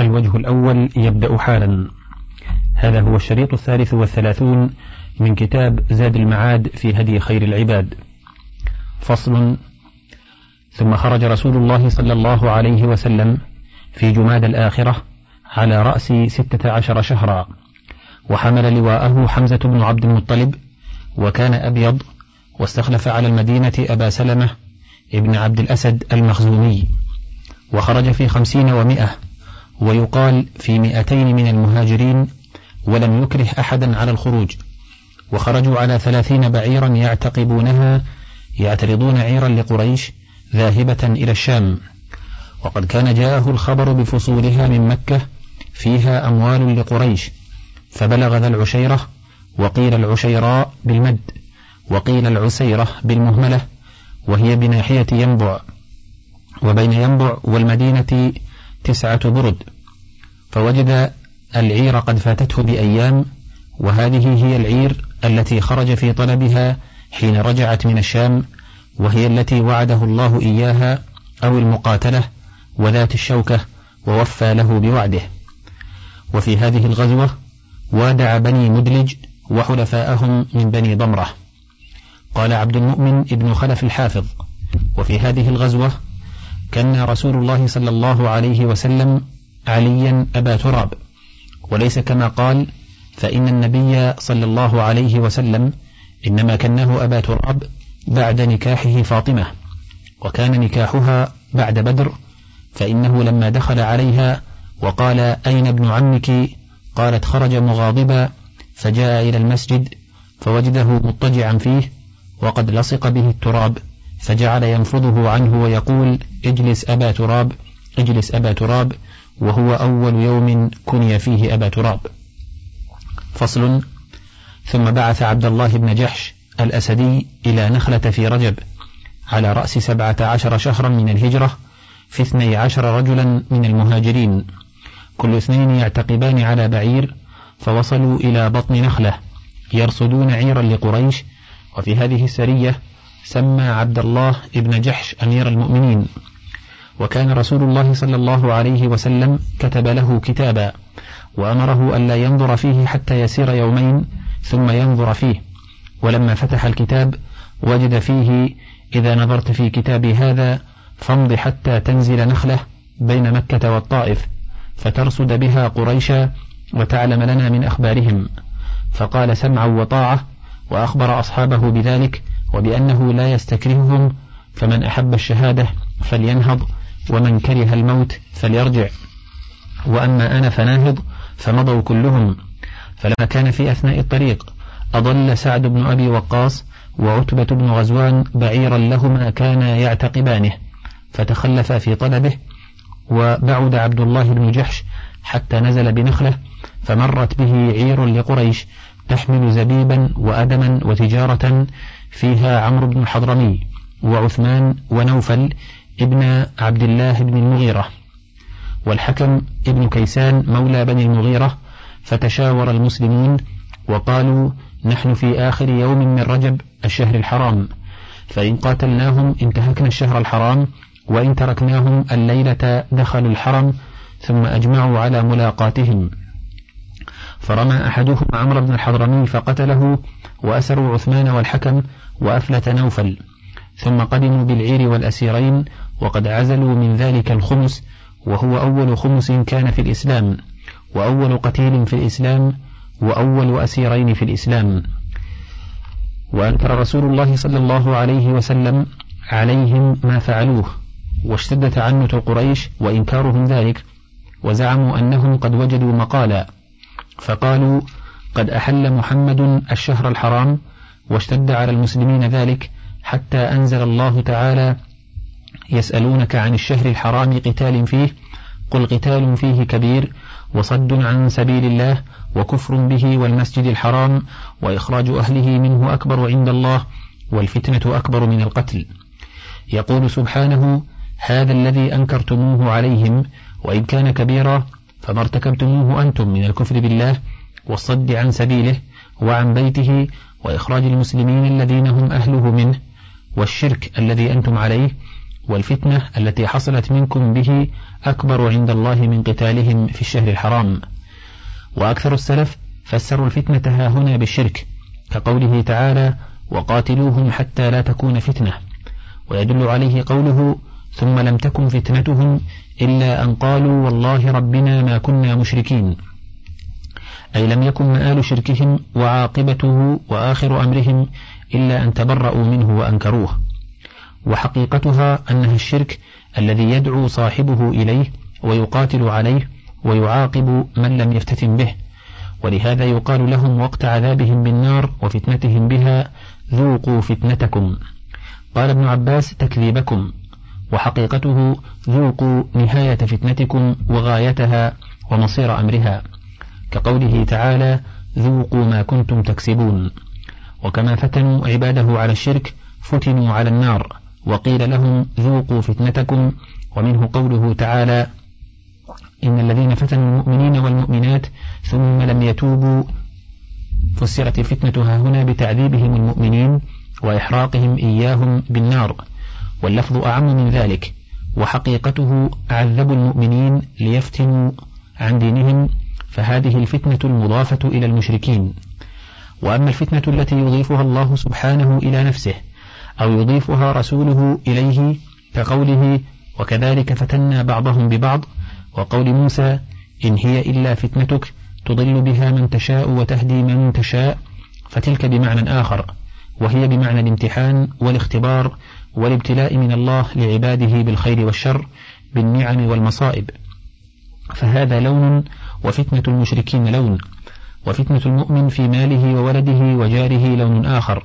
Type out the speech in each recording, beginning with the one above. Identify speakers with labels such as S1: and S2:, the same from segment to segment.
S1: الوجه الأول يبدأ حالا. هذا هو الشريط الثالث والثلاثون من كتاب زاد المعاد في هدي خير العباد. فصل. ثم خرج رسول الله صلى الله عليه وسلم في جماد الآخرة على رأس ستة عشر شهرا وحمل لواءه حمزة بن عبد المطلب وكان أبيض واستخلف على المدينة أبا سلمة ابن عبد الأسد المخزومي وخرج في خمسين ومائة. ويقال في مئتين من المهاجرين ولم يكره أحدا على الخروج وخرجوا على ثلاثين بعيرا يعتقبونها يعترضون عيرا لقريش ذاهبة إلى الشام. وقد كان جاءه الخبر بفصولها من مكة فيها أموال لقريش فبلغ ذا العشيرة وقيل العشيراء بالمد وقيل العسيرة بالمهملة وهي بناحية ينبع وبين ينبع والمدينة تسعة برد فوجد العير قد فاتته بأيام وهذه هي العير التي خرج في طلبها حين رجعت من الشام وهي التي وعده الله إياها أو المقاتلة وذات الشوكة ووفى له بوعده. وفي هذه الغزوة وادع بني مدلج وحلفاءهم من بني ضمرة. قال عبد المؤمن ابن خلف الحافظ وفي هذه الغزوة كان رسول الله صلى الله عليه وسلم عليا أبا تراب وليس كما قال فإن النبي صلى الله عليه وسلم إنما كنه أبا تراب بعد نكاحه فاطمة وكان نكاحها بعد بدر فإنه لما دخل عليها وقال أين ابن عمك؟ قالت خرج مغاضبا فجاء إلى المسجد فوجده مضطجعا فيه وقد لصق به التراب. فجعل ينفضه عنه ويقول اجلس أبا تراب اجلس أبا تراب وهو أول يوم كني فيه أبا تراب. فصل. ثم بعث عبد الله بن جحش الأسدي إلى نخلة في رجب على رأس سبعة عشر شهرا من الهجرة في اثني عشر رجلا من المهاجرين. كل اثنين يعتقبان على بعير فوصلوا إلى بطن نخلة يرصدون عيرا لقريش وفي هذه السرية سمى عبد الله ابن جحش أمير المؤمنين. وكان رسول الله صلى الله عليه وسلم كتب له كتابا وأمره ألا ينظر فيه حتى يسير يومين ثم ينظر فيه. ولما فتح الكتاب وجد فيه إذا نظرت في كتابي هذا فامض حتى تنزل نخلة بين مكة والطائف فترصد بها قريشا وتعلم لنا من أخبارهم. فقال سمعا وطاعة وأخبر أصحابه بذلك وبأنه لا يستكرههم فمن أحب الشهادة فلينهض ومن كره الموت فليرجع. وأما أنا فناهض فمضوا كلهم. فلما كان في أثناء الطريق أضل سعد بن أبي وقاص وعتبة بن غزوان بعيرا لهما كانا يعتقبانه فتخلفا في طلبه وبعد عبد الله بن جحش حتى نزل بنخلة فمرت به عير لقريش تحمل زبيبا وأدما وتجارة فيها عمرو بن الحضرمي وعثمان ونوفل ابن عبد الله بن المغيرة والحكم ابن كيسان مولى بني المغيرة فتشاور المسلمون وقالوا نحن في آخر يوم من رجب الشهر الحرام فإن قاتلناهم انتهكنا الشهر الحرام وإن تركناهم الليلة دخلوا الحرم ثم أجمعوا على ملاقاتهم. فرمى أحدهم عمرو بن الحضرمي فقتله وأسروا عثمان والحكم وأفلت نوفل ثم قدموا بالعير والأسيرين وقد عزلوا من ذلك الخمس وهو أول خمس كان في الإسلام وأول قتيل في الإسلام وأول أسيرين في الإسلام. وأنكر رسول الله صلى الله عليه وسلم عليهم ما فعلوه واشتد تعنت قريش وإنكارهم ذلك وزعموا أنهم قد وجدوا مقالا فقالوا قد أحل محمد الشهر الحرام واشتد على المسلمين ذلك حتى أنزل الله تعالى يسألونك عن الشهر الحرام قتال فيه قل قتال فيه كبير وصد عن سبيل الله وكفر به والمسجد الحرام وإخراج أهله منه أكبر عند الله والفتنة أكبر من القتل. يقول سبحانه هذا الذي أنكرتموه عليهم وإن كان كبيرا فما ارتكبتموه أنتم من الكفر بالله والصد عن سبيله وعن بيته وإخراج المسلمين الذين هم أهله منه والشرك الذي أنتم عليه والفتنة التي حصلت منكم به أكبر عند الله من قتالهم في الشهر الحرام. وأكثر السلف فسروا الفتنة ها هنا بالشرك كقوله تعالى وقاتلوهم حتى لا تكون فتنة ويدل عليه قوله ثم لم تكن فتنتهم إلا أن قالوا والله ربنا ما كنا مشركين أي لم يكن مآل شركهم وعاقبته وآخر أمرهم إلا أن تبرأوا منه وأنكروه. وحقيقتها أنها الشرك الذي يدعو صاحبه إليه ويقاتل عليه ويعاقب من لم يفتتن به. ولهذا يقال لهم وقت عذابهم بالنار وفتنتهم بها ذوقوا فتنتكم. قال ابن عباس تكذيبكم. وحقيقته ذوقوا نهاية فتنتكم وغايتها ومصير أمرها. كقوله تعالى ذوقوا ما كنتم تكسبون. وكما فتنوا عباده على الشرك فتنوا على النار. وقيل لهم ذوقوا فتنتكم. ومنه قوله تعالى إن الذين فتنوا المؤمنين والمؤمنات ثم لم يتوبوا فسرت الفتنة ها هنا بتعذيبهم المؤمنين وإحراقهم إياهم بالنار. واللفظ أعم من ذلك. وحقيقته عذبوا المؤمنين ليفتنوا عن دينهم فهذه الفتنة المضافة إلى المشركين. وأما الفتنة التي يضيفها الله سبحانه إلى نفسه أو يضيفها رسوله إليه كقوله وكذلك فتنا بعضهم ببعض وقول موسى إن هي إلا فتنتك تضل بها من تشاء وتهدي من تشاء فتلك بمعنى آخر وهي بمعنى الامتحان والاختبار والابتلاء من الله لعباده بالخير والشر بالنعم والمصائب. فهذا لون وفتنة المشركين لون وفتنة المؤمن في ماله وولده وجاره لون آخر.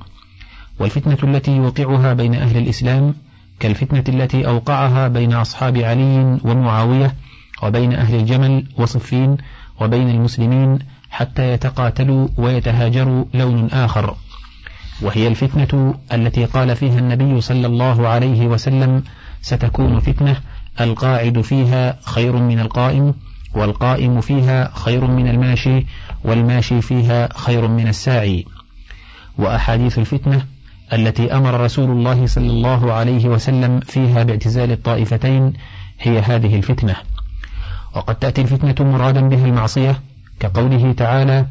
S1: والفتنة التي يوقعها بين أهل الإسلام كالفتنة التي أوقعها بين أصحاب علي ومعاوية وبين أهل الجمل وصفين وبين المسلمين حتى يتقاتلوا ويتهاجروا لون آخر. وهي الفتنة التي قال فيها النبي صلى الله عليه وسلم ستكون فتنة القاعد فيها خير من القائم والقائم فيها خير من الماشي والماشي فيها خير من الساعي. وأحاديث الفتنة التي أمر رسول الله صلى الله عليه وسلم فيها باعتزال الطائفتين هي هذه الفتنة. وقد تأتي الفتنة مرادا بها المعصية كقوله تعالى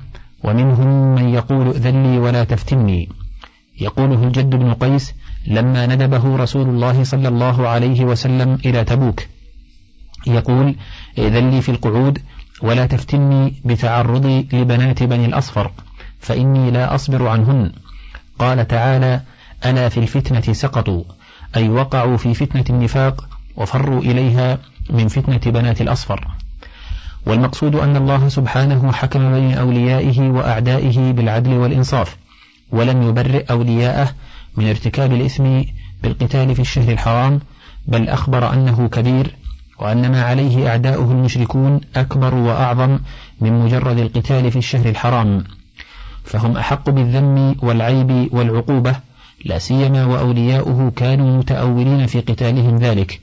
S1: ومنهم من يقول ائذن لي ولا تفتني يقوله الجد بن قيس لما ندبه رسول الله صلى الله عليه وسلم إلى تبوك يقول ائذن لي في القعود ولا تفتني بتعرضي لبنات بني الأصفر فإني لا أصبر عنهن. قال تعالى ألا في الفتنة سقطوا أي وقعوا في فتنة النفاق وفروا إليها من فتنة بنات الأصفر. والمقصود أن الله سبحانه حكم بين أوليائه وأعدائه بالعدل والإنصاف ولم يبرئ أولياءه من ارتكاب الإثم بالقتال في الشهر الحرام بل أخبر أنه كبير وأن ما عليه أعداؤه المشركون أكبر وأعظم من مجرد القتال في الشهر الحرام. فهم أحق بالذم والعيب والعقوبة لا سيما وأولياؤه كانوا متأولين في قتالهم ذلك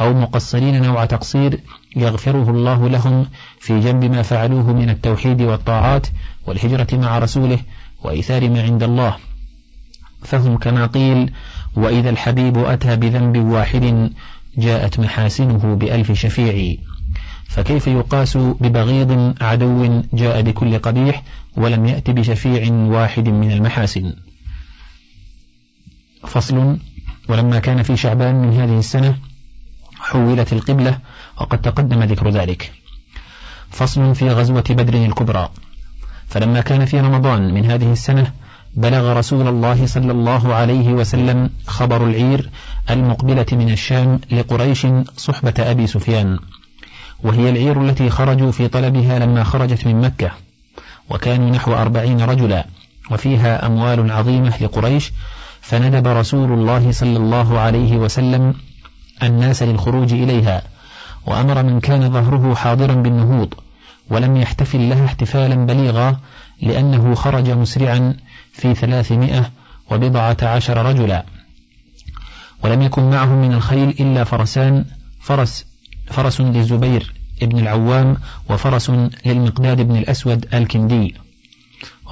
S1: أو مقصرين نوع تقصير يغفره الله لهم في جنب ما فعلوه من التوحيد والطاعات والهجرة مع رسوله وإيثار ما عند الله. فهم كما قيل وإذا الحبيب أتى بذنب واحد جاءت محاسنه بألف شفيع. فكيف يقاس ببغيض عدو جاء بكل قبيح ولم يأت بشفيع واحد من المحاسن؟ فصل. ولما كان في شعبان من هذه السنة حولت القبلة وقد تقدم ذكر ذلك. فصل في غزوة بدر الكبرى. فلما كان في رمضان من هذه السنة بلغ رسول الله صلى الله عليه وسلم خبر العير المقبلة من الشام لقريش صحبة أبي سفيان. وهي العير التي خرجوا في طلبها لما خرجت من مكة. وكانوا نحو أربعين رجلا وفيها أموال عظيمة لقريش. فندب رسول الله صلى الله عليه وسلم الناس للخروج إليها وأمر من كان ظهره حاضرا بالنهوض ولم يحتفل لها احتفالا بليغا لأنه خرج مسرعا في ثلاثمائة وبضعة عشر رجلا. ولم يكن معهم من الخيل إلا فرسان فرس فرس للزبير ابن العوام وفرس للمقداد بن الأسود الكندي.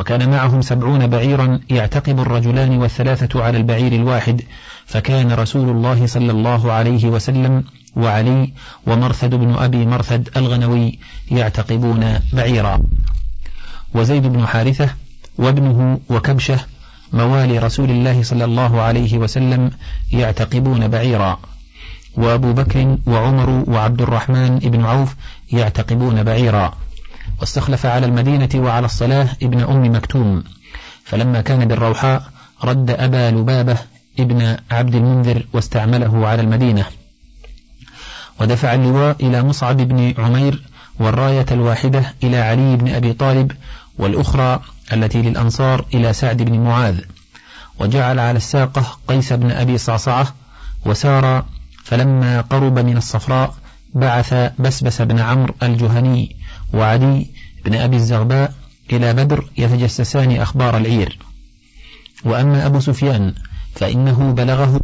S1: وكان معهم سبعون بعيرا يعتقب الرجلان والثلاثة على البعير الواحد فكان رسول الله صلى الله عليه وسلم وعلي ومرثد بن أبي مرثد الغنوي يعتقبون بعيرا. وزيد بن حارثة وابنه وكبشة موالي رسول الله صلى الله عليه وسلم يعتقبون بعيرا. وأبو بكر وعمر وعبد الرحمن بن عوف يعتقبون بعيرا. واستخلف على المدينة وعلى الصلاة ابن أم مكتوم. فلما كان بالروحاء رد أبا لبابة ابن عبد المنذر واستعمله على المدينة. ودفع اللواء إلى مصعب بن عمير والراية الواحدة إلى علي بن أبي طالب والأخرى التي للأنصار إلى سعد بن معاذ وجعل على الساقة قيس بن أبي صعصعة وسار فلما قرب من الصفراء بعث بسبس بن عمرو الجهني وعدي بن أبي الزغباء إلى بدر يتجسسان أخبار العير. وأما أبو سفيان فإنه بلغه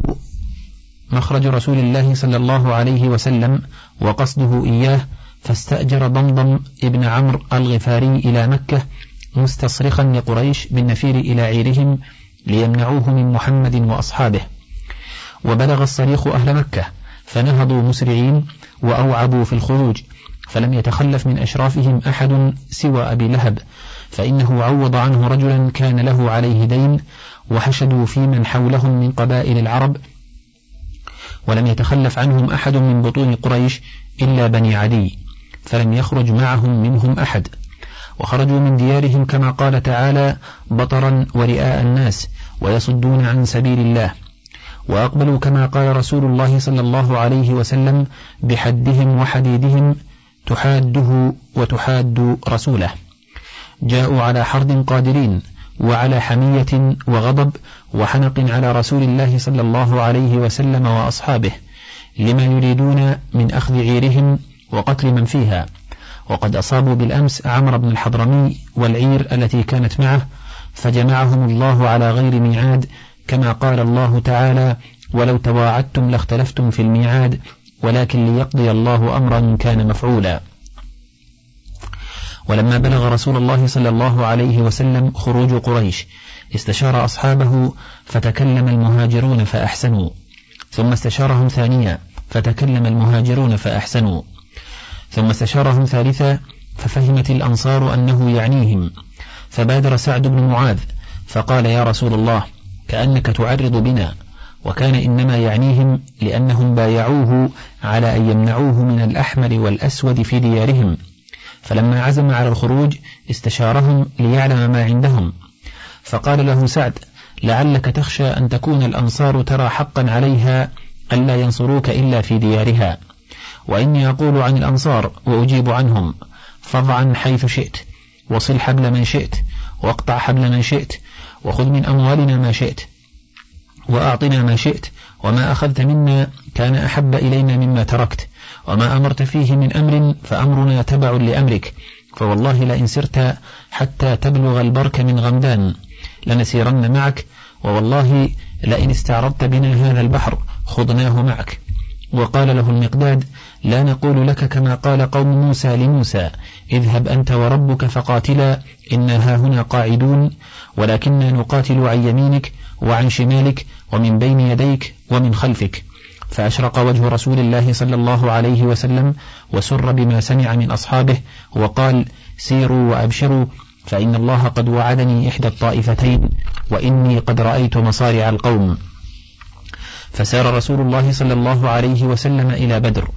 S1: مخرج رسول الله صلى الله عليه وسلم وقصده إياه فاستأجر ضمضم ابن عمرو الغفاري إلى مكة مستصرخا لقريش بالنفير إلى عيرهم ليمنعوه من محمد وأصحابه. وبلغ الصريخ أهل مكة فنهضوا مسرعين وأوعبوا في الخروج فلم يتخلف من أشرافهم أحد سوى أبي لهب فإنه عوض عنه رجلا كان له عليه دين وحشدوا في من حولهم من قبائل العرب. ولم يتخلف عنهم أحد من بطون قريش إلا بني عدي فلم يخرج معهم منهم أحد. وخرجوا من ديارهم كما قال تعالى بطرا ورئاء الناس ويصدون عن سبيل الله. وأقبلوا كما قال رسول الله صلى الله عليه وسلم بحدهم وحديدهم تحاده وتحاد رسوله. جاءوا على حرد قادرين وعلى حمية وغضب وحنق على رسول الله صلى الله عليه وسلم وأصحابه لما يريدون من أخذ عيرهم وقتل من فيها. وقد أصابوا بالأمس عمرو بن الحضرمي والعير التي كانت معه فجمعهم الله على غير ميعاد كما قال الله تعالى ولو تواعدتم لاختلفتم في الميعاد ولكن ليقضي الله أمرا كان مفعولا. ولما بلغ رسول الله صلى الله عليه وسلم خروج قريش استشار أصحابه فتكلم المهاجرون فأحسنوا. ثم استشارهم ثانيا فتكلم المهاجرون فأحسنوا. ثم استشارهم ثالثا ففهمت الأنصار أنه يعنيهم. فبادر سعد بن معاذ فقال يا رسول الله كأنك تعرض بنا وكان إنما يعنيهم لأنهم بايعوه على أن يمنعوه من الأحمر والأسود في ديارهم. فلما عزم على الخروج استشارهم ليعلم ما عندهم. فقال له سعد لعلك تخشى أن تكون الأنصار ترى حقا عليها ألا ينصروك إلا في ديارها. وإني أقول عن الأنصار وأجيب عنهم. فضعا حيث شئت وصل حبل من شئت واقطع حبل من شئت وخذ من أموالنا ما شئت وأعطنا ما شئت وما أخذت منا كان أحب إلينا مما تركت وما أمرت فيه من أمر فأمرنا تبع لأمرك. فوالله لئن سرت حتى تبلغ البرك من غمدان لنسيرن معك ووالله لئن استعرضت بنا هذا البحر خضناه معك. وقال له المقداد لا نقول لك كما قال قوم موسى لموسى اذهب أنت وربك فقاتلا إنا هنا قاعدون ولكننا نقاتل عن يمينك وعن شمالك ومن بين يديك ومن خلفك. فأشرق وجه رسول الله صلى الله عليه وسلم وسر بما سمع من أصحابه وقال سيروا وأبشروا فإن الله قد وعدني إحدى الطائفتين وإني قد رأيت مصارع القوم. فسار رسول الله صلى الله عليه وسلم إلى بدر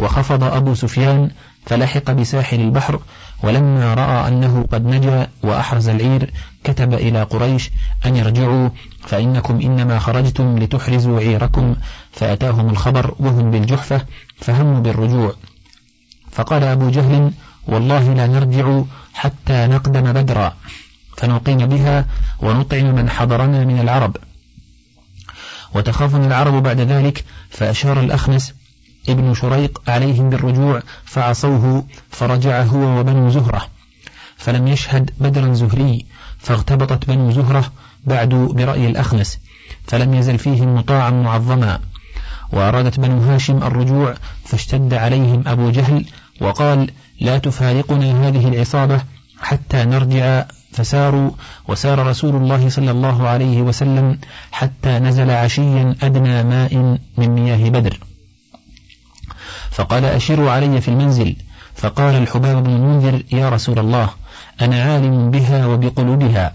S1: وخفض أبو سفيان فلحق بساحل البحر ولما رأى أنه قد نجا وأحرز العير كتب إلى قريش أن يرجعوا فإنكم إنما خرجتم لتحرزوا عيركم فأتاهم الخبر وهم بالجحفة فهموا بالرجوع. فقال أبو جهل والله لا نرجع حتى نقدم بدرا فنقيم بها ونطعم من حضرنا من العرب. وتخافنا العرب بعد ذلك فأشار الأخنس ابن شريق عليهم بالرجوع فعصوه فرجع هو وبنو زهرة فلم يشهد بدرا زهري فاغتبطت بنو زهرة بعد برأي الأخنس فلم يزل فيهم مطاعا معظما. وأرادت بنو هاشم الرجوع فاشتد عليهم أبو جهل وقال لا تفارقنا هذه العصابة حتى نرجع. فساروا وسار رسول الله صلى الله عليه وسلم حتى نزل عشيا أدنى ماء من مياه بدر. فقال أشروا علي في المنزل. فقال الحباب بن المنذر يا رسول الله أنا عالم بها وبقلوبها.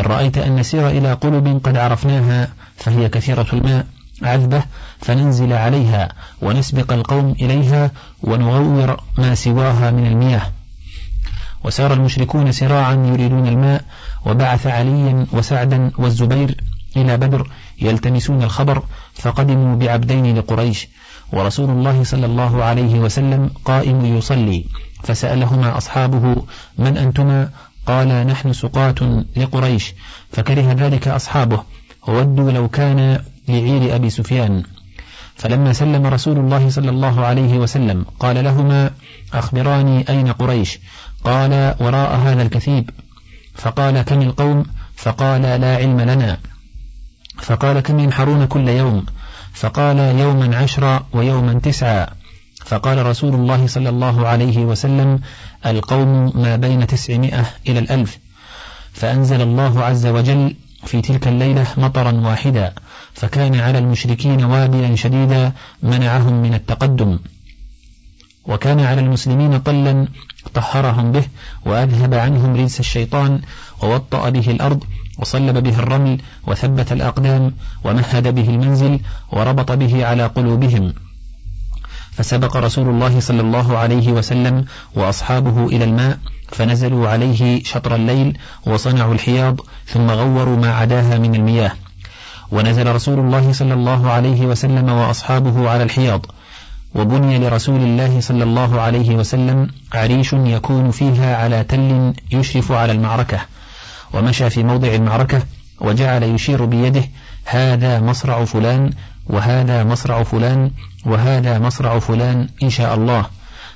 S1: إن رأيت أن نسير إلى قلوب قد عرفناها فهي كثيرة الماء عذبة فننزل عليها ونسبق القوم إليها ونغور ما سواها من المياه. وسار المشركون سراعا يريدون الماء وبعث عليا وسعدا والزبير إلى بدر يلتمسون الخبر فقدموا بعبدين لقريش. ورسول الله صلى الله عليه وسلم قائم يصلي. فسألهما أصحابه من أنتما؟ قال نحن سقاة لقريش. فكره ذلك أصحابه وودوا لو كان لعير أبي سفيان. فلما سلم رسول الله صلى الله عليه وسلم قال لهما أخبراني أين قريش؟ قال وراء هذا الكثيب. فقال كم القوم؟ فقال لا علم لنا. فقال كم ينحرون كل يوم؟ فقال يوما عشرا ويوما تسعا. فقال رسول الله صلى الله عليه وسلم القوم ما بين تسعمائة إلى الألف. فأنزل الله عز وجل في تلك الليلة مطرا واحدا فكان على المشركين وابلا شديدا منعهم من التقدم. وكان على المسلمين طلا طهرهم به وأذهب عنهم رجس الشيطان ووطأ به الأرض وصلب به الرمل وثبت الأقدام ومهد به المنزل وربط به على قلوبهم. فسبق رسول الله صلى الله عليه وسلم وأصحابه إلى الماء فنزلوا عليه شطر الليل وصنعوا الحياض ثم غوروا ما عداها من المياه. ونزل رسول الله صلى الله عليه وسلم وأصحابه على الحياض. وبني لرسول الله صلى الله عليه وسلم عريش يكون فيها على تل يشرف على المعركة. ومشى في موضع المعركة وجعل يشير بيده هذا مصرع فلان وهذا مصرع فلان وهذا مصرع فلان إن شاء الله.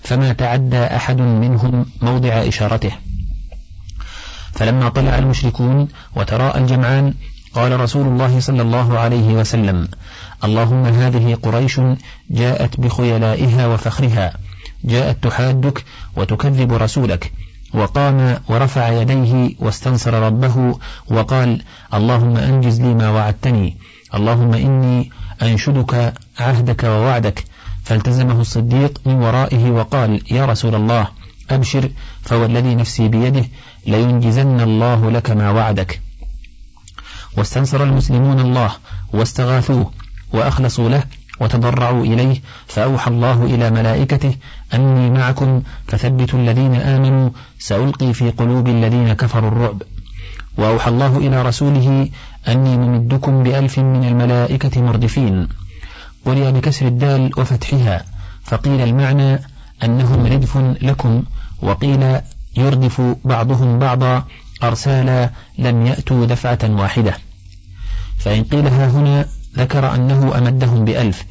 S1: فما تعدى أحد منهم موضع إشارته. فلما طلع المشركون وتراءى الجمعان قال رسول الله صلى الله عليه وسلم اللهم هذه قريش جاءت بخيلائها وفخرها جاءت تحادك وتكذب رسولك وقام ورفع يديه واستنصر ربه وقال اللهم أنجز لي ما وعدتني اللهم إني أنشدك عهدك ووعدك. فالتزمه الصديق من ورائه وقال يا رسول الله أبشر فوالذي نفسي بيده لينجزن الله لك ما وعدك. واستنصر المسلمون الله واستغاثوه وأخلصوا له وتضرعوا إليه فأوحى الله إلى ملائكته أني معكم فثبتوا الذين آمنوا سألقي في قلوب الذين كفروا الرعب. وأوحى الله إلى رسوله أني ممدكم بألف من الملائكة مردفين. قرئ بكسر الدال وفتحها فقيل المعنى أنهم ردف لكم وقيل يردف بعضهم بعضا أرسالا لم يأتوا دفعة واحدة. فإن قيل ها هنا ذكر أنه أمدهم بألف.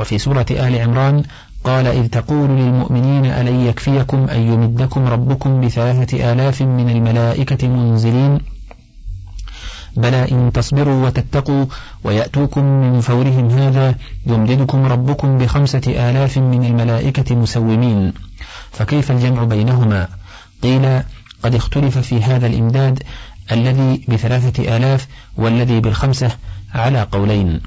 S1: وفي سورة آل عمران قال إذ تقول للمؤمنين ألن يكفيكم أن يمدكم ربكم بثلاثة آلاف من الملائكة منزلين؟ بلى إن تصبروا وتتقوا ويأتوكم من فورهم هذا يمددكم ربكم بخمسة آلاف من الملائكة مسومين. فكيف الجمع بينهما؟ قيل قد اختلف في هذا الإمداد الذي بثلاثة آلاف والذي بالخمسة على قولين.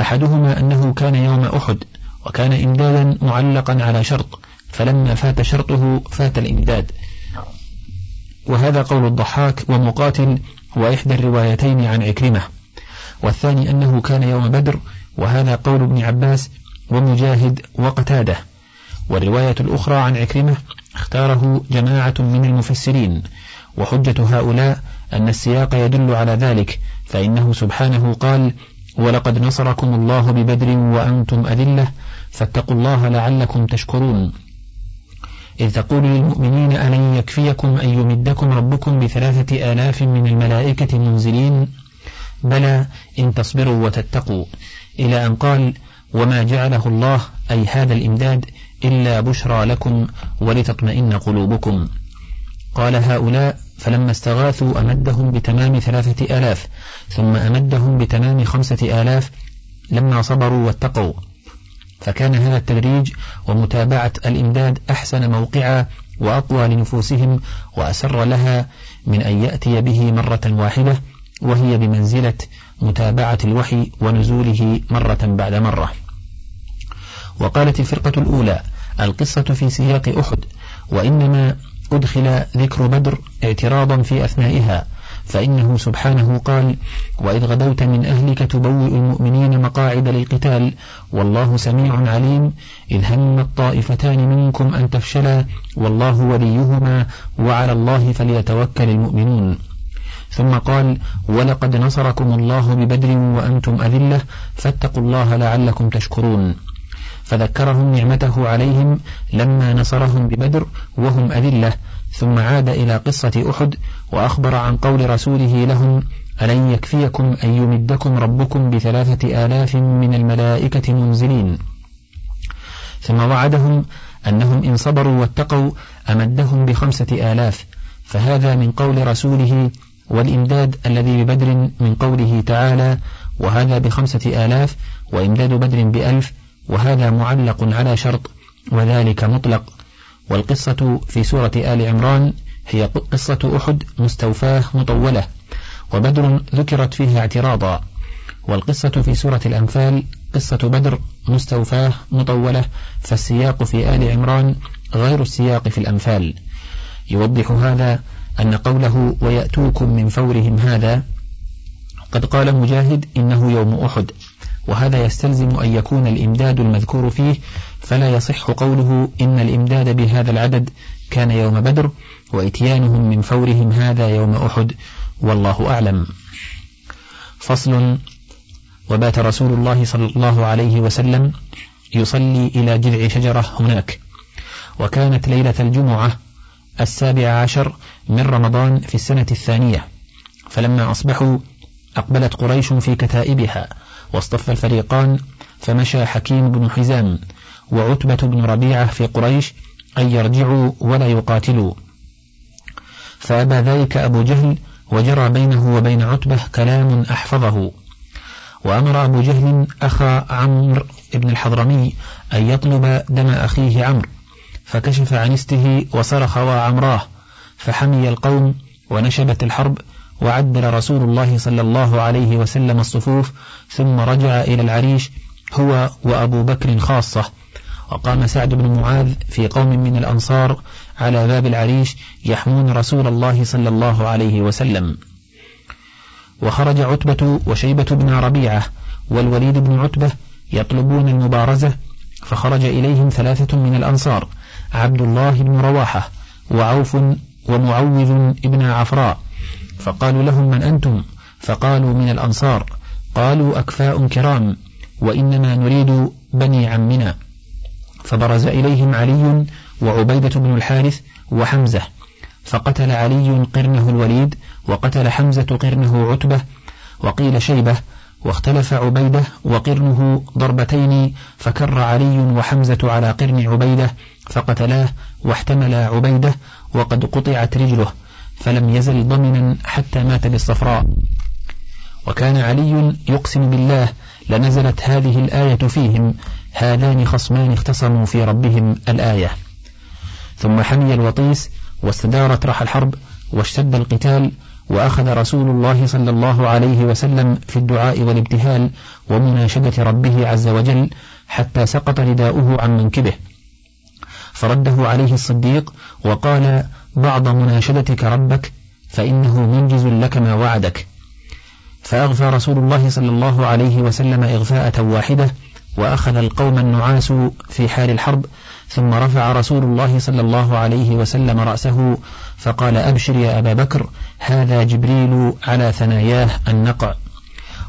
S1: أحدهما أنه كان يوم أحد وكان إمدادا معلقا على شرط فلما فات شرطه فات الإمداد. وهذا قول الضحاك ومقاتل وإحدى الروايتين عن عكرمة. والثاني أنه كان يوم بدر وهذا قول ابن عباس ومجاهد وقتادة. والرواية الأخرى عن عكرمة اختاره جماعة من المفسرين وحجة هؤلاء أن السياق يدل على ذلك فإنه سبحانه قال ولقد نصركم الله ببدر وأنتم أذلة فاتقوا الله لعلكم تشكرون. إذ تقول للمؤمنين ألن يكفيكم أن يمدكم ربكم بثلاثة آلاف من الملائكة منزلين بلى إن تصبروا وتتقوا. إلى أن قال وما جعله الله أي هذا الإمداد إلا بشرى لكم ولتطمئن قلوبكم. قال هؤلاء فلما استغاثوا أمدهم بتمام ثلاثة آلاف ثم أمدهم بتمام خمسة آلاف لما صبروا واتقوا. فكان هذا التدريج ومتابعة الإمداد أحسن موقعا وأقوى لنفوسهم وأسر لها من أن يأتي به مرة واحدة وهي بمنزلة متابعة الوحي ونزوله مرة بعد مرة. وقالت الفرقة الأولى القصة في سياق أحد وإنما أدخل ذكر بدر اعتراضا في أثنائها فإنه سبحانه قال وإذ غدوت من أهلك تبوئ المؤمنين مقاعد للقتال والله سميع عليم إذ هم الطائفتان منكم أن تفشلا والله وليهما وعلى الله فليتوكل المؤمنون. ثم قال ولقد نصركم الله ببدر وأنتم أذلة فاتقوا الله لعلكم تشكرون. فذكرهم نعمته عليهم لما نصرهم ببدر وهم أذلة ثم عاد إلى قصة أحد وأخبر عن قول رسوله لهم ألن يكفيكم أن يمدكم ربكم بثلاثة آلاف من الملائكة منزلين. ثم وعدهم أنهم إن صبروا واتقوا أمدهم بخمسة آلاف. فهذا من قول رسوله والإمداد الذي ببدر من قوله تعالى وهذا بخمسة آلاف وإمداد بدر بألف وهذا معلق على شرط وذلك مطلق. والقصة في سورة آل عمران هي قصة أحد مستوفاه مطولة وبدر ذكرت فيها اعتراضا. والقصة في سورة الأنفال قصة بدر مستوفاه مطولة فالسياق في آل عمران غير السياق في الأنفال. يوضح هذا أن قوله ويأتوكم من فورهم هذا قد قال مجاهد إنه يوم أحد. وهذا يستلزم أن يكون الإمداد المذكور فيه فلا يصح قوله إن الإمداد بهذا العدد كان يوم بدر وإتيانهم من فورهم هذا يوم أحد والله أعلم. فصل وبات رسول الله صلى الله عليه وسلم يصلي إلى جذع شجرة هناك وكانت ليلة الجمعة السابع عشر من رمضان في السنة الثانية فلما أصبحوا أقبلت قريش في كتائبها. واصطف الفريقان فمشى حكيم بن حزام وعتبة بن ربيعة في قريش أن يرجعوا ولا يقاتلوا. فأبى ذلك أبو جهل وجرى بينه وبين عتبة كلام أحفظه. وأمر أبو جهل أخا عمرو بن الحضرمي أن يطلب دم أخيه عمرو فكشف عن استه وصرخ وعمراه فحمي القوم ونشبت الحرب وعدل رسول الله صلى الله عليه وسلم الصفوف ثم رجع إلى العريش هو وأبو بكر خاصة. وقام سعد بن معاذ في قوم من الأنصار على باب العريش يحمون رسول الله صلى الله عليه وسلم. وخرج عتبة وشيبة بن ربيعة والوليد بن عتبة يطلبون المبارزة فخرج إليهم ثلاثة من الأنصار عبد الله بن رواحة وعوف ومعوذ ابن عفراء. فقالوا لهم من أنتم؟ فقالوا من الأنصار. قالوا أكفاء كرام وإنما نريد بني عمنا. فبرز إليهم علي وعبيدة بن الحارث وحمزة. فقتل علي قرنه الوليد وقتل حمزة قرنه عتبة وقيل شيبة. واختلف عبيدة وقرنه ضربتين فكر علي وحمزة على قرن عبيدة فقتلاه واحتمل عبيدة وقد قطعت رجله. فلم يزل ضمنا حتى مات بالصفراء. وكان علي يقسم بالله لنزلت هذه الآية فيهم هذان خصمان اختصموا في ربهم الآية. ثم حمي الوطيس واستدارت رح الحرب واشتد القتال وأخذ رسول الله صلى الله عليه وسلم في الدعاء والابتهال ومناشدة ربه عز وجل حتى سقط رداؤه عن منكبه. فرده عليه الصديق وقال بعض مناشدتك ربك فإنه منجز لك ما وعدك. فأغفى رسول الله صلى الله عليه وسلم إغفاءة واحدة وأخذ القوم النعاس في حال الحرب ثم رفع رسول الله صلى الله عليه وسلم رأسه فقال أبشر يا أبا بكر هذا جبريل على ثناياه النقع.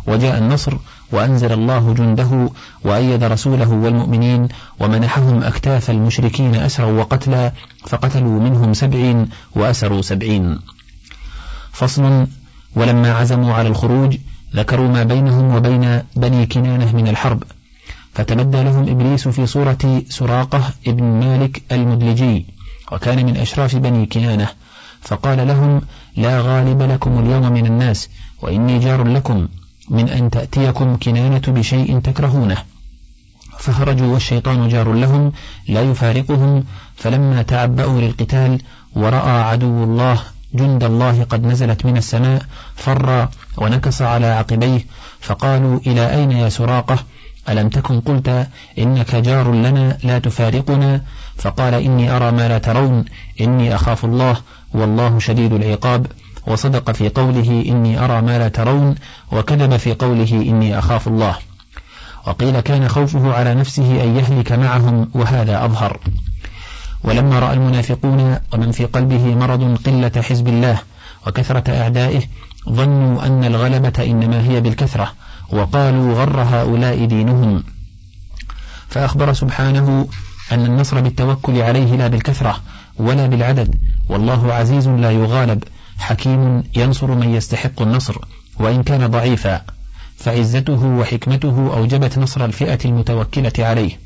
S1: وجاء النصر وأنزل الله جنده وأيد رسوله والمؤمنين ومنحهم أكتاف المشركين أسروا وقتلا فقتلوا منهم سبعين وأسروا سبعين. فصل ولما عزموا على الخروج ذكروا ما بينهم وبين بني كنانة من الحرب. فتبدى لهم إبليس في صورة سراقة ابن مالك المدلجي وكان من أشراف بني كنانة. فقال لهم لا غالب لكم اليوم من الناس وإني جار لكم. من أن تأتيكم كنانة بشيء تكرهونه. فخرجوا والشيطان جار لهم لا يفارقهم. فلما تعبأوا للقتال ورأى عدو الله جند الله قد نزلت من السماء فر ونكص على عقبيه. فقالوا إلى أين يا سراقة؟ ألم تكن قلت إنك جار لنا لا تفارقنا؟ فقال إني أرى ما لا ترون. إني أخاف الله والله شديد العقاب. وصدق في قوله إني أرى ما لا ترون وكذب في قوله إني أخاف الله. وقيل كان خوفه على نفسه أن يهلك معهم وهذا أظهر. ولما رأى المنافقون ومن في قلبه مرض قلة حزب الله وكثرة أعدائه ظنوا أن الغلبة إنما هي بالكثرة وقالوا غر هؤلاء دينهم. فأخبر سبحانه أن النصر بالتوكل عليه لا بالكثرة ولا بالعدد والله عزيز لا يغالب. حكيم ينصر من يستحق النصر وإن كان ضعيفا فعزته وحكمته أوجبت نصر الفئة المتوكلة عليه.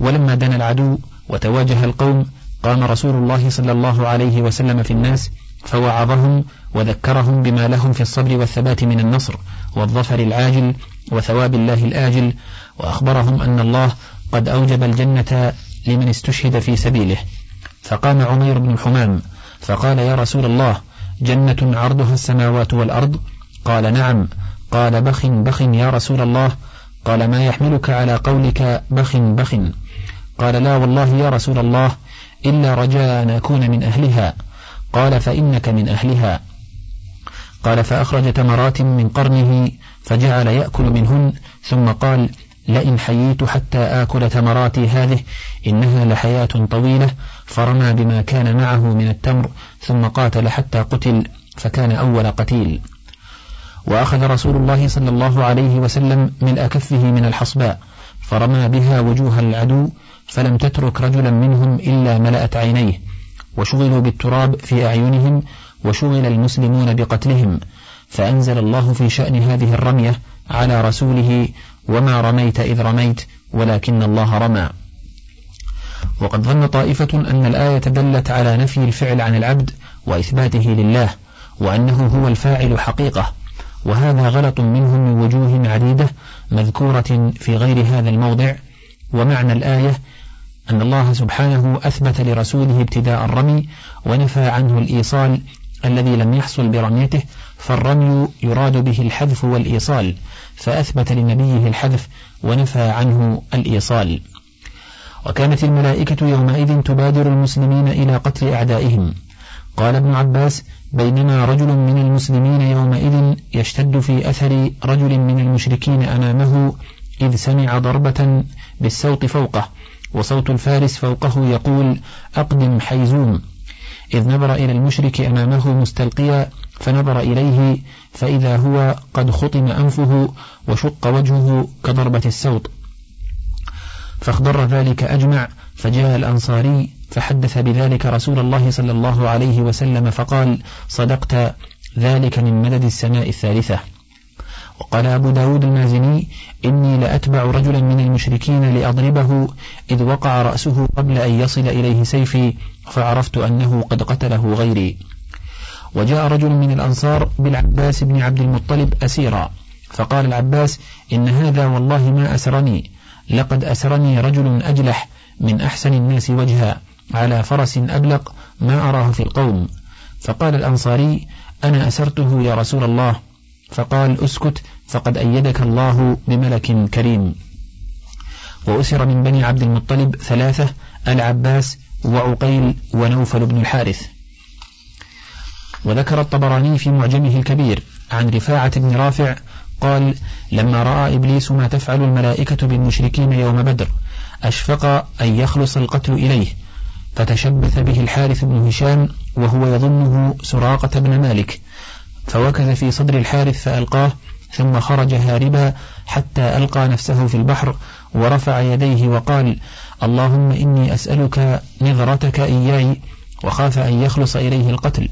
S1: ولما دنا العدو وتواجه القوم قام رسول الله صلى الله عليه وسلم في الناس فوعظهم وذكرهم بما لهم في الصبر والثبات من النصر والظفر العاجل وثواب الله الآجل وأخبرهم أن الله قد أوجب الجنة لمن استشهد في سبيله. فقام عمير بن الحمام فقال يا رسول الله جنة عرضها السماوات والأرض؟ قال نعم. قال بخ بخ يا رسول الله. قال ما يحملك على قولك بخ بخ. قال لا والله يا رسول الله إلا رجاء أن أكون من أهلها. قال فإنك من أهلها. قال فأخرج تمرات من قرنه فجعل يأكل منهن. ثم قال لئن حييت حتى آكل تمراتي هذه إنها لحياة طويلة. فرمى بما كان معه من التمر ثم قاتل حتى قتل فكان أول قتيل. وأخذ رسول الله صلى الله عليه وسلم من أكفه من الحصباء فرمى بها وجوه العدو فلم تترك رجلا منهم إلا ملأت عينيه. وشغلوا بالتراب في أعينهم وشغل المسلمون بقتلهم. فأنزل الله في شأن هذه الرمية على رسوله وما رميت إذ رميت ولكن الله رمى. وقد ظن طائفة أن الآية دلت على نفي الفعل عن العبد وإثباته لله وأنه هو الفاعل حقيقة. وهذا غلط منهم من وجوه عديدة مذكورة في غير هذا الموضع. ومعنى الآية أن الله سبحانه أثبت لرسوله ابتداء الرمي ونفى عنه الإيصال الذي لم يحصل برميته فالرمي يراد به الحذف والإيصال فأثبت لنبيه الحذف ونفى عنه الإيصال. وكانت الملائكة يومئذ تبادر المسلمين إلى قتل أعدائهم. قال ابن عباس بينما رجل من المسلمين يومئذ يشتد في أثر رجل من المشركين أمامه إذ سمع ضربة بالسوط فوقه وصوت الفارس فوقه يقول أقدم حيزوم. إذ نظر إلى المشرك أمامه مستلقيا فنظر إليه فإذا هو قد خطم أنفه وشق وجهه كضربة السوط فاخضر ذلك أجمع فجاء الأنصاري فحدث بذلك رسول الله صلى الله عليه وسلم فقال صدقت ذلك من مدد السماء الثالثة. وقال أبو داود المازني إني لأتبع رجلا من المشركين لأضربه إذ وقع رأسه قبل أن يصل إليه سيفي فعرفت أنه قد قتله غيري. وجاء رجل من الأنصار بالعباس بن عبد المطلب أسيرا فقال العباس إن هذا والله ما أسرني لقد أسرني رجل أجلح من أحسن الناس وجها على فرس أبلق ما أراه في القوم. فقال الأنصاري أنا أسرته يا رسول الله. فقال أسكت فقد أيدك الله بملك كريم. وأسر من بني عبد المطلب ثلاثة العباس وعقيل ونوفل بن الحارث. وذكر الطبراني في معجمه الكبير عن رفاعة بن رافع قال لما رأى إبليس ما تفعل الملائكة بالمشركين يوم بدر أشفق أن يخلص القتل إليه فتشبث به الحارث بن هشام وهو يظنه سراقة بن مالك فوكز في صدر الحارث فألقاه ثم خرج هاربا حتى ألقى نفسه في البحر ورفع يديه وقال اللهم إني أسألك نظرتك إياي وخاف أن يخلص إليه القتل.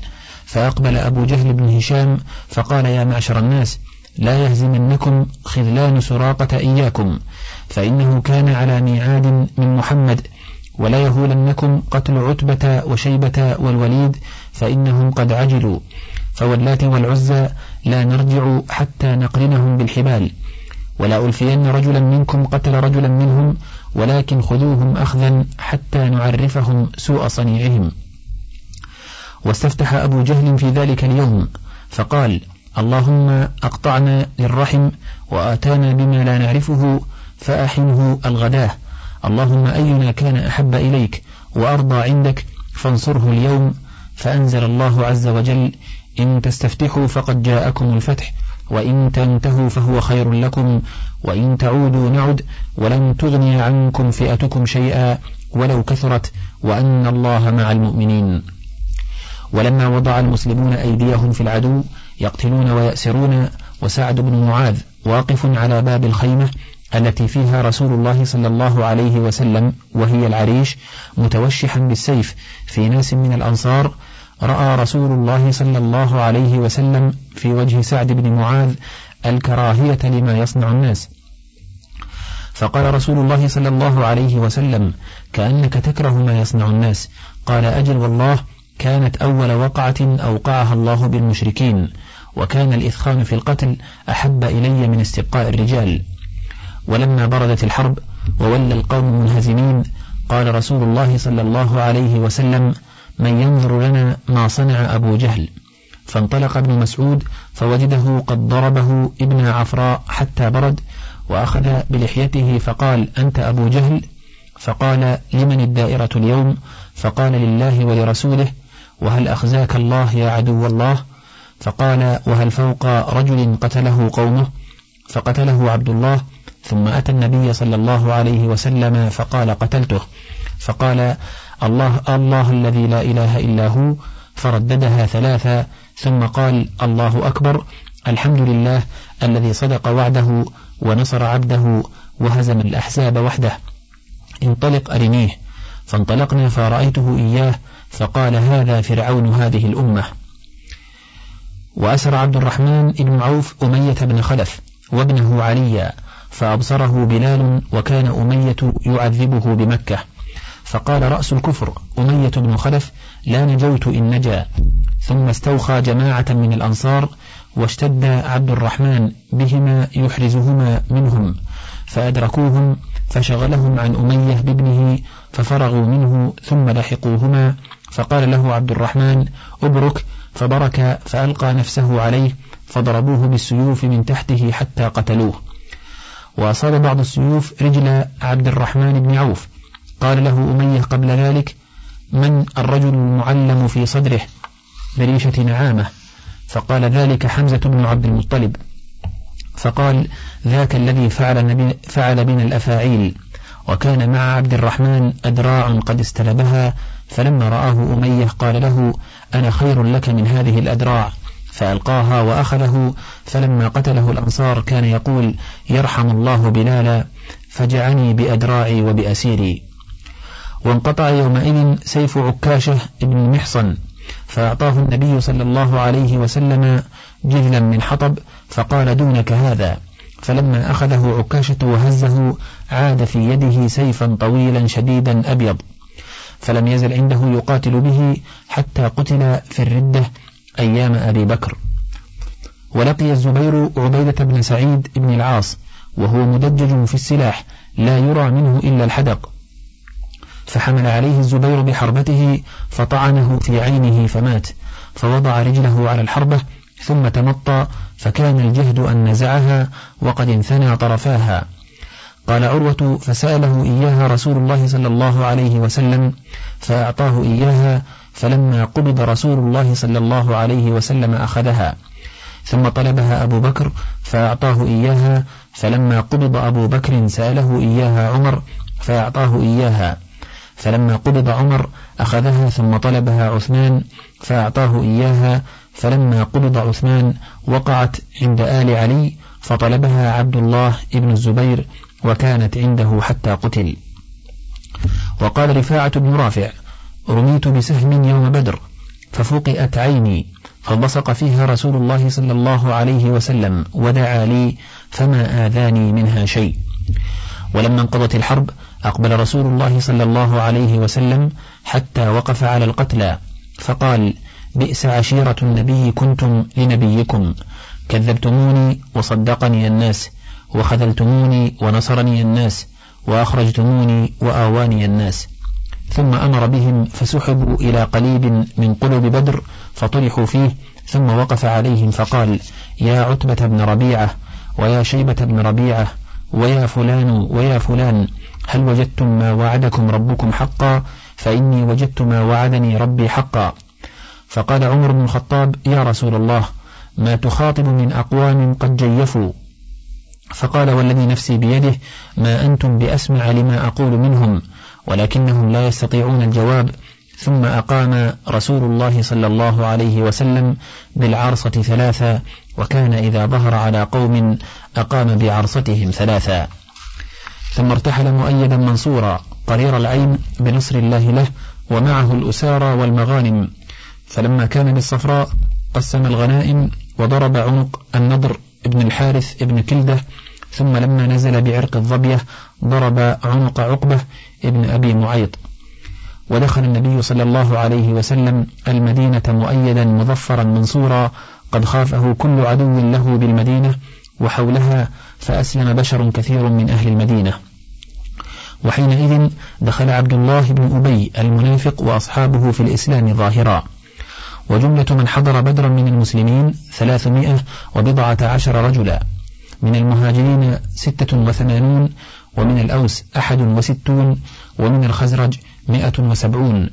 S1: فأقبل أبو جهل بن هشام فقال يا معشر الناس لا يهزمنكم خذلان سراقة إياكم فإنه كان على ميعاد من محمد ولا يهولنكم قتل عتبة وشيبة والوليد فإنهم قد عجلوا. فواللات والعزى لا نرجع حتى نقرنهم بالحبال. ولا ألفين رجلا منكم قتل رجلا منهم ولكن خذوهم أخذا حتى نعرفهم سوء صنيعهم. واستفتح أبو جهل في ذلك اليوم فقال اللهم أقطعنا للرحم وآتانا بما لا نعرفه فأحنه الغداة. اللهم أينا كان أحب إليك وأرضى عندك فانصره اليوم. فأنزل الله عز وجل إن تستفتحوا فقد جاءكم الفتح وإن تنتهوا فهو خير لكم وإن تعودوا نعد ولن تغني عنكم فئتكم شيئا ولو كثرت وأن الله مع المؤمنين. ولما وضع المسلمون أيديهم في العدو يقتلون ويأسرون وسعد بن معاذ واقف على باب الخيمة التي فيها رسول الله صلى الله عليه وسلم وهي العريش متوشحا بالسيف في ناس من الأنصار. رأى رسول الله صلى الله عليه وسلم في وجه سعد بن معاذ الكراهية لما يصنع الناس. فقال رسول الله صلى الله عليه وسلم كأنك تكره ما يصنع الناس. قال أجل والله كانت أول وقعة أوقعها الله بالمشركين. وكان الإثخان في القتل أحب إلي من استبقاء الرجال. ولما بردت الحرب وولى القوم منهزمين قال رسول الله صلى الله عليه وسلم من ينظر لنا ما صنع أبو جهل. فانطلق ابن مسعود فوجده قد ضربه ابن عفراء حتى برد وأخذ بلحيته فقال أنت أبو جهل؟ فقال لمن الدائرة اليوم؟ فقال لله ولرسوله. وهل أخزاك الله يا عدو الله؟ فقال وهل فوق رجل قتله قومه؟ فقتله عبد الله ثم أتى النبي صلى الله عليه وسلم فقال قتلته. فقال الله الله الذي لا إله إلا هو. فرددها ثلاثا ثم قال الله أكبر الحمد لله الذي صدق وعده ونصر عبده وهزم الأحزاب وحده. انطلق أرنيه. فانطلقنا فرأيته إياه فقال هذا فرعون هذه الأمة. وأسر عبد الرحمن بن عوف أمية بن خلف وابنه عليا فأبصره بلال وكان أمية يعذبه بمكة. فقال رأس الكفر أمية بن خلف لا نجوت إن نجا. ثم استوخى جماعة من الأنصار واشتد عبد الرحمن بهما يحرزهما منهم فأدركوهم فشغلهم عن أمية بابنه ففرغوا منه ثم لحقوهما. فقال له عبد الرحمن أبرك فبرك فألقى نفسه عليه فضربوه بالسيوف من تحته حتى قتلوه. وأصاب بعض السيوف رجل عبد الرحمن بن عوف. قال له أمية قبل ذلك من الرجل المعلم في صدره؟ بريشة نعامة. فقال ذلك حمزة بن عبد المطلب. فقال ذاك الذي فعل, فعل بنا الأفاعيل. وكان مع عبد الرحمن أدراع قد استلبها فلما رآه أمية قال له أنا خير لك من هذه الأدراع. فألقاها وأخذه فلما قتله الأنصار كان يقول يرحم الله بلالا فجعني بأدراعي وبأسيري. وانقطع يومئذ سيف عكاشة بن محصن فأعطاه النبي صلى الله عليه وسلم جذلا من حطب فقال دونك هذا. فلما أخذه عكاشة وهزه عاد في يده سيفا طويلا شديدا أبيض. فلم يزل عنده يقاتل به حتى قتل في الردة أيام أبي بكر. ولقي الزبير عبيدة بن سعيد بن العاص وهو مدجج في السلاح لا يرى منه إلا الحدق. فحمل عليه الزبير بحربته فطعنه في عينه فمات فوضع رجله على الحربة ثم تمطى فكان الجهد أن نزعها وقد انثنى طرفاها. قال عروة فسأله إياها رسول الله صلى الله عليه وسلم فأعطاه إياها فلما قبض رسول الله صلى الله عليه وسلم أخذها ثم طلبها أبو بكر فأعطاه إياها فلما قبض أبو بكر سأله إياها عمر فأعطاه إياها فلما قبض عمر أخذها ثم طلبها عثمان فأعطاه إياها فلما قبض عثمان وقعت عند آل علي فطلبها عبد الله ابن الزبير وكانت عنده حتى قتل. وقال رفاعة بن رافع رميت بسهم يوم بدر ففقئت عيني فبصق فيها رسول الله صلى الله عليه وسلم ودعا لي فما آذاني منها شيء. ولما انقضت الحرب أقبل رسول الله صلى الله عليه وسلم حتى وقف على القتلى فقال بئس عشيرة النبي كنتم لنبيكم كذبتموني وصدقني الناس. وخذلتموني ونصرني الناس وأخرجتموني وآواني الناس. ثم أمر بهم فسحبوا إلى قليب من قلب بدر فطرحوا فيه ثم وقف عليهم فقال يا عتبة بن ربيعة ويا شيبة بن ربيعة ويا فلان ويا فلان هل وجدتم ما وعدكم ربكم حقا؟ فإني وجدت ما وعدني ربي حقا. فقال عمر بن الخطاب يا رسول الله ما تخاطب من أقوام قد جيفوا. فقال والذي نفسي بيده ما أنتم بأسمع لما أقول منهم ولكنهم لا يستطيعون الجواب. ثم أقام رسول الله صلى الله عليه وسلم بالعرصة ثلاثة وكان إذا ظهر على قوم أقام بعرصتهم ثلاثا ثم ارتحل مؤيدا منصورا قرير العين بنصر الله له ومعه الأسارى والمغانم. فلما كان بالصفراء قسم الغنائم وضرب عنق النضر ابن الحارث ابن كلدة ثم لما نزل بعرق الظبية ضرب عنق عقبة ابن أبي معيط. ودخل النبي صلى الله عليه وسلم المدينة مؤيدا مظفرا منصورا قد خافه كل عدو له بالمدينة وحولها فأسلم بشر كثير من أهل المدينة. وحينئذ دخل عبد الله بن أبي المنافق وأصحابه في الإسلام ظاهرا. وجملة من حضر بدرا من المسلمين ثلاثمائة وبضعة عشر رجلا. من المهاجرين ستة وثمانون ومن الأوس أحد وستون ومن الخزرج مئة وسبعون.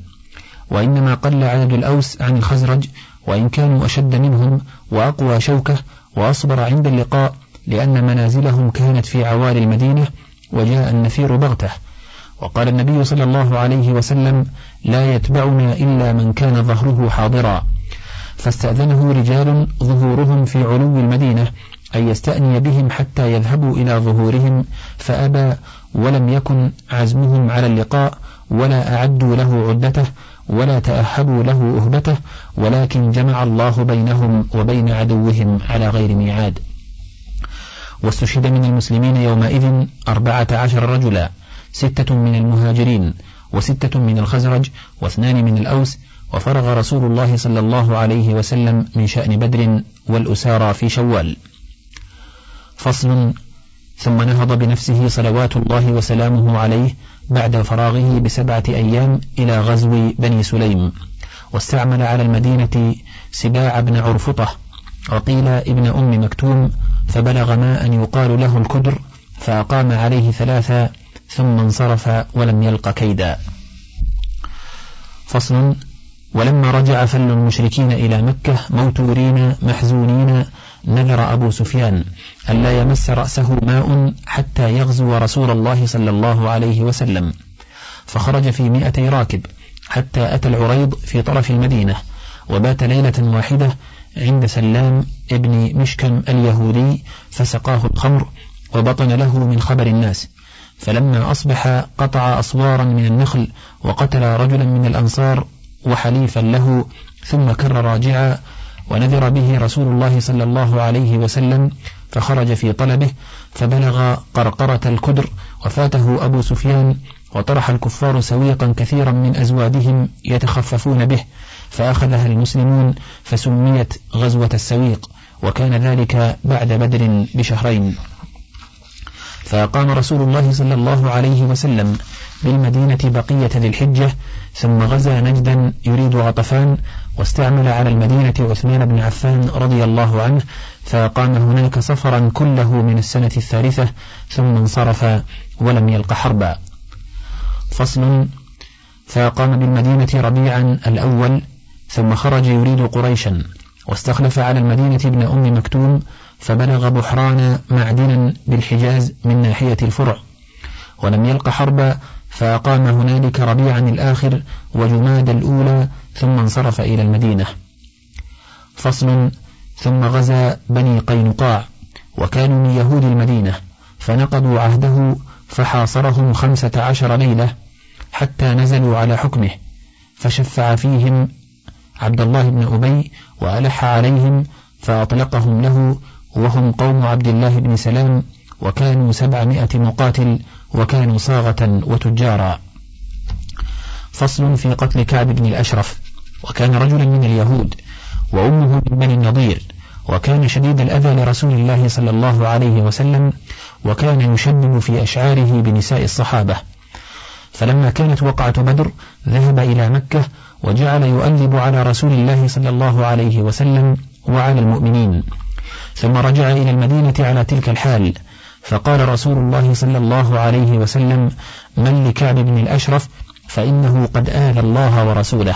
S1: وإنما قل عدد الأوس عن الخزرج وإن كانوا أشد منهم وأقوى شوكة وأصبر عند اللقاء لأن منازلهم كانت في عوالي المدينة وجاء النفير بغتة. وقال النبي صلى الله عليه وسلم لا يتبعنا إلا من كان ظهره حاضرا. فاستأذنه رجال ظهورهم في علو المدينة أن يستأني بهم حتى يذهبوا إلى ظهورهم فأبى ولم يكن عزمهم على اللقاء ولا أعدوا له عدته ولا تأهبوا له أهبته ولكن جمع الله بينهم وبين عدوهم على غير ميعاد. واستشهد من المسلمين يومئذ أربعة عشر رجلا ستة من المهاجرين وستة من الخزرج واثنان من الأوس وفرغ رسول الله صلى الله عليه وسلم من شأن بدر والأسارى في شوال. فصل ثم نهض بنفسه صلوات الله وسلامه عليه بعد فراغه بسبعة أيام إلى غزو بني سليم. واستعمل على المدينة سباع بن عرفطة وقيل ابن أم مكتوم فبلغ ما أن يقال له الكدر فأقام عليه ثلاثة ثم انصرف ولم يلق كيدا. فصل ولما رجع فل المشركين إلى مكة موتورين محزونين نذر أبو سفيان ألا يمس رأسه ماء حتى يغزو رسول الله صلى الله عليه وسلم. فخرج في مئتي راكب حتى أتى العريض في طرف المدينة وبات ليلة واحدة عند سلام ابن مشكم اليهودي فسقاه الخمر وبطن له من خبر الناس. فلما أصبح قطع أصوارا من النخل وقتل رجلا من الأنصار وحليفا له ثم كر راجعا ونذر به رسول الله صلى الله عليه وسلم فخرج في طلبه فبلغ قرقرة الكدر وفاته أبو سفيان وطرح الكفار سويقا كثيرا من أزوادهم يتخففون به فأخذها المسلمون فسميت غزوة السويق وكان ذلك بعد بدر بشهرين. فأقام رسول الله صلى الله عليه وسلم بالمدينة بقية ذي الحجة ثم غزا نجدا يريد غطفان واستعمل على المدينة عثمان بن عفان رضي الله عنه فأقام هناك سفرا كله من السنة الثالثة ثم انصرف ولم يلق حربا. فصل. فأقام بالمدينة ربيعا الأول ثم خرج يريد قريشا واستخلف على المدينة ابن أم مكتوم فبلغ بحران معدنا بالحجاز من ناحية الفرع. ولم يلق حربا فأقام هنالك ربيعا الآخر وجماد الأولى ثم انصرف إلى المدينة. فصل ثم غزا بني قينقاع. وكانوا من يهود المدينة فنقضوا عهده فحاصرهم خمسة عشر ليلة حتى نزلوا على حكمه. فشفع فيهم عبد الله بن أبي وألح عليهم فأطلقهم له وهم قوم عبد الله بن سلام وكانوا سبعمائة مقاتل وكانوا صاغة وتجارا. فصل في قتل كعب بن الأشرف. وكان رجلا من اليهود وأمه من بني النضير. وكان شديد الأذى لرسول الله صلى الله عليه وسلم. وكان يشدد في أشعاره بنساء الصحابة. فلما كانت وقعة بدر ذهب إلى مكة وجعل يؤلب على رسول الله صلى الله عليه وسلم وعلى المؤمنين. ثم رجع إلى المدينة على تلك الحال. فقال رسول الله صلى الله عليه وسلم من لكعب بن الأشرف فإنه قد آذى الله ورسوله.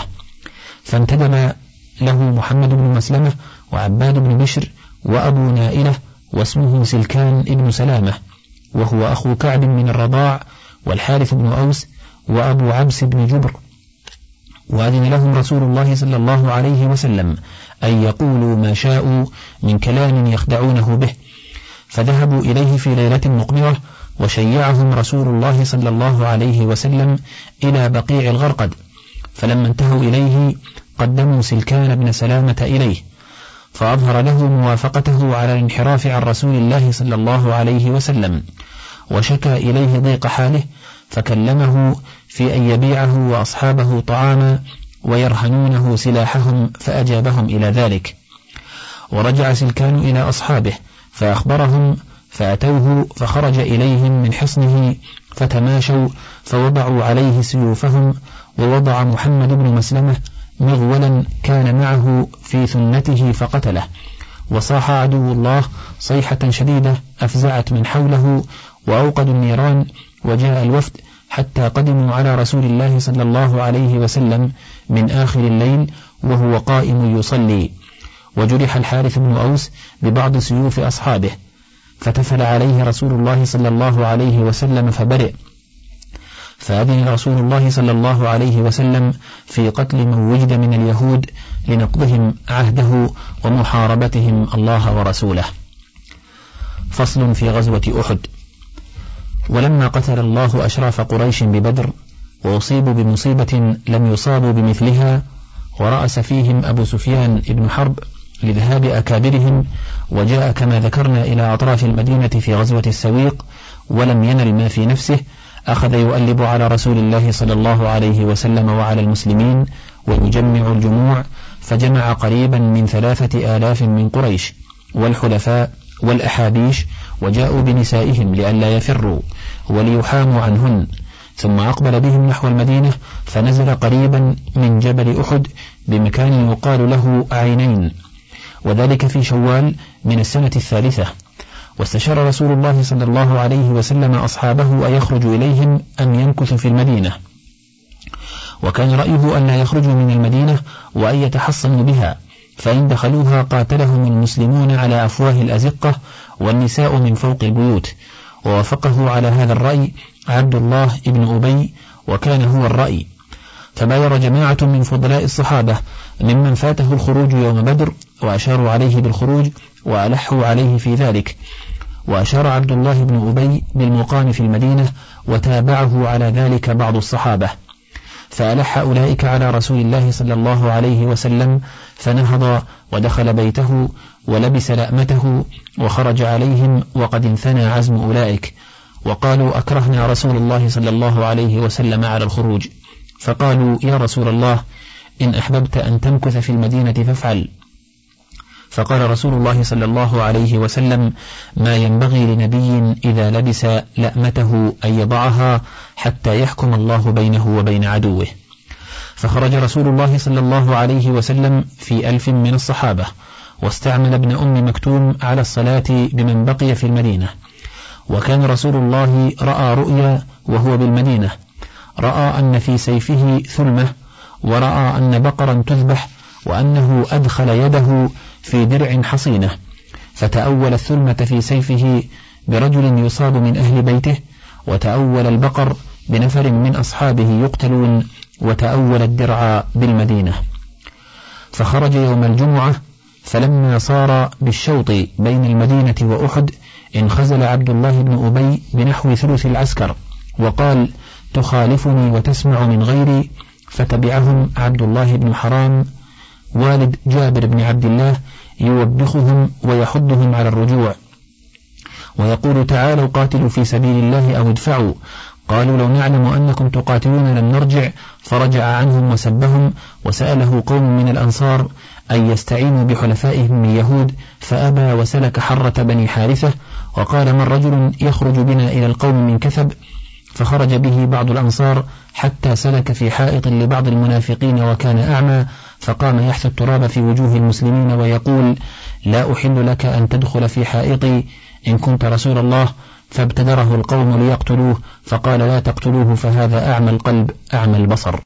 S1: فانتدب له محمد بن مسلمة وعباد بن بشر وأبو نائلة واسمه سلكان ابن سلامة وهو أخو كعب من الرضاع والحارث بن أوس وأبو عبس بن جبر. وأذن لهم رسول الله صلى الله عليه وسلم أن يقولوا ما شاءوا من كلام يخدعونه به. فذهبوا إليه في ليلة مقمرة وشيعهم رسول الله صلى الله عليه وسلم إلى بقيع الغرقد. فلما انتهوا إليه قدموا سلكان بن سلامة إليه فأظهر له موافقته على الانحراف عن رسول الله صلى الله عليه وسلم وشكى إليه ضيق حاله فكلمه في أن يبيعه وأصحابه طعاما ويرهنونه سلاحهم فأجابهم إلى ذلك. ورجع سلكان إلى أصحابه فأخبرهم فأتوه فخرج إليهم من حصنه فتماشوا فوضعوا عليه سيوفهم ووضع محمد بن مسلمة مغولا كان معه في ثنته فقتله. وصاح عدو الله صيحة شديدة أفزعت من حوله وأوقدوا النيران وجاء الوفد حتى قدموا على رسول الله صلى الله عليه وسلم من آخر الليل وهو قائم يصلي. وجرح الحارث بن أوس ببعض سيوف أصحابه فتفل عليه رسول الله صلى الله عليه وسلم فبرئ. فأذن رسول الله صلى الله عليه وسلم في قتل من وجد من اليهود لنقضهم عهده ومحاربتهم الله ورسوله. فصل في غزوة أحد. ولما قتل الله أشراف قريش ببدر وأصيبوا بمصيبة لم يصابوا بمثلها ورأس فيهم أبو سفيان بن حرب لذهاب أكابرهم وجاء كما ذكرنا إلى أطراف المدينة في غزوة السويق ولم ينل ما في نفسه أخذ يؤلب على رسول الله صلى الله عليه وسلم وعلى المسلمين ويجمع الجموع فجمع قريبا من ثلاثة آلاف من قريش والحلفاء والأحابيش وجاءوا بنسائهم لئلا يفروا. وليحاموا عنهن. ثم أقبل بهم نحو المدينة فنزل قريبا من جبل أحد بمكان يقال له عينين. وذلك في شوال من السنة الثالثة. واستشار رسول الله صلى الله عليه وسلم أصحابه أيخرج إليهم أم ينكث في المدينة. وكان رأيه أن لا يخرجوا من المدينة وأن يتحصنوا بها فإن دخلوها قاتلهم المسلمون على أفواه الأزقة والنساء من فوق البيوت. ووافقه على هذا الرأي عبد الله بن أبي وكان هو الرأي. فباير جماعة من فضلاء الصحابة ممن فاته الخروج يوم بدر وأشاروا عليه بالخروج وألحوا عليه في ذلك. وأشار عبد الله بن أبي بالمقام في المدينة وتابعه على ذلك بعض الصحابة. فألح أولئك على رسول الله صلى الله عليه وسلم فنهض ودخل بيته ولبس لأمته وخرج عليهم وقد انثنى عزم أولئك. وقالوا أكرهنا رسول الله صلى الله عليه وسلم على الخروج. فقالوا يا رسول الله إن أحببت أن تمكث في المدينة فافعل. فقال رسول الله صلى الله عليه وسلم ما ينبغي لنبي إذا لبس لأمته أن يضعها حتى يحكم الله بينه وبين عدوه. فخرج رسول الله صلى الله عليه وسلم في ألف من الصحابة. واستعمل ابن أم مكتوم على الصلاة بمن بقي في المدينة. وكان رسول الله رأى رؤيا وهو بالمدينة. رأى أن في سيفه ثلمة ورأى أن بقرا تذبح وأنه أدخل يده في درع حصينة. فتأول الثلمة في سيفه برجل يصاب من أهل بيته وتأول البقر بنفر من أصحابه يقتلون وتأول الدرع بالمدينة. فخرج يوم الجمعة فلما صار بالشوط بين المدينة وأحد انخزل عبد الله بن أبي بنحو ثلث العسكر وقال تخالفني وتسمع من غيري فتبعهم عبد الله بن حرام والد جابر بن عبد الله يوبخهم ويحضهم على الرجوع. ويقول تعالوا قاتلوا في سبيل الله أو ادفعوا قالوا لو نعلم أنكم تقاتلون لم نرجع فرجع عنهم وسبهم وسأله قوم من الأنصار أن يستعينوا بحلفائهم من يهود فأبى وسلك حرة بني حارثة وقال من رجل يخرج بنا إلى القوم من كثب؟ فخرج به بعض الأنصار حتى سلك في حائط لبعض المنافقين وكان أعمى فقام يحث التراب في وجوه المسلمين ويقول لا أحل لك أن تدخل في حائطي إن كنت رسول الله. فابتدره القوم ليقتلوه فقال لا تقتلوه فهذا أعمى القلب أعمى البصر.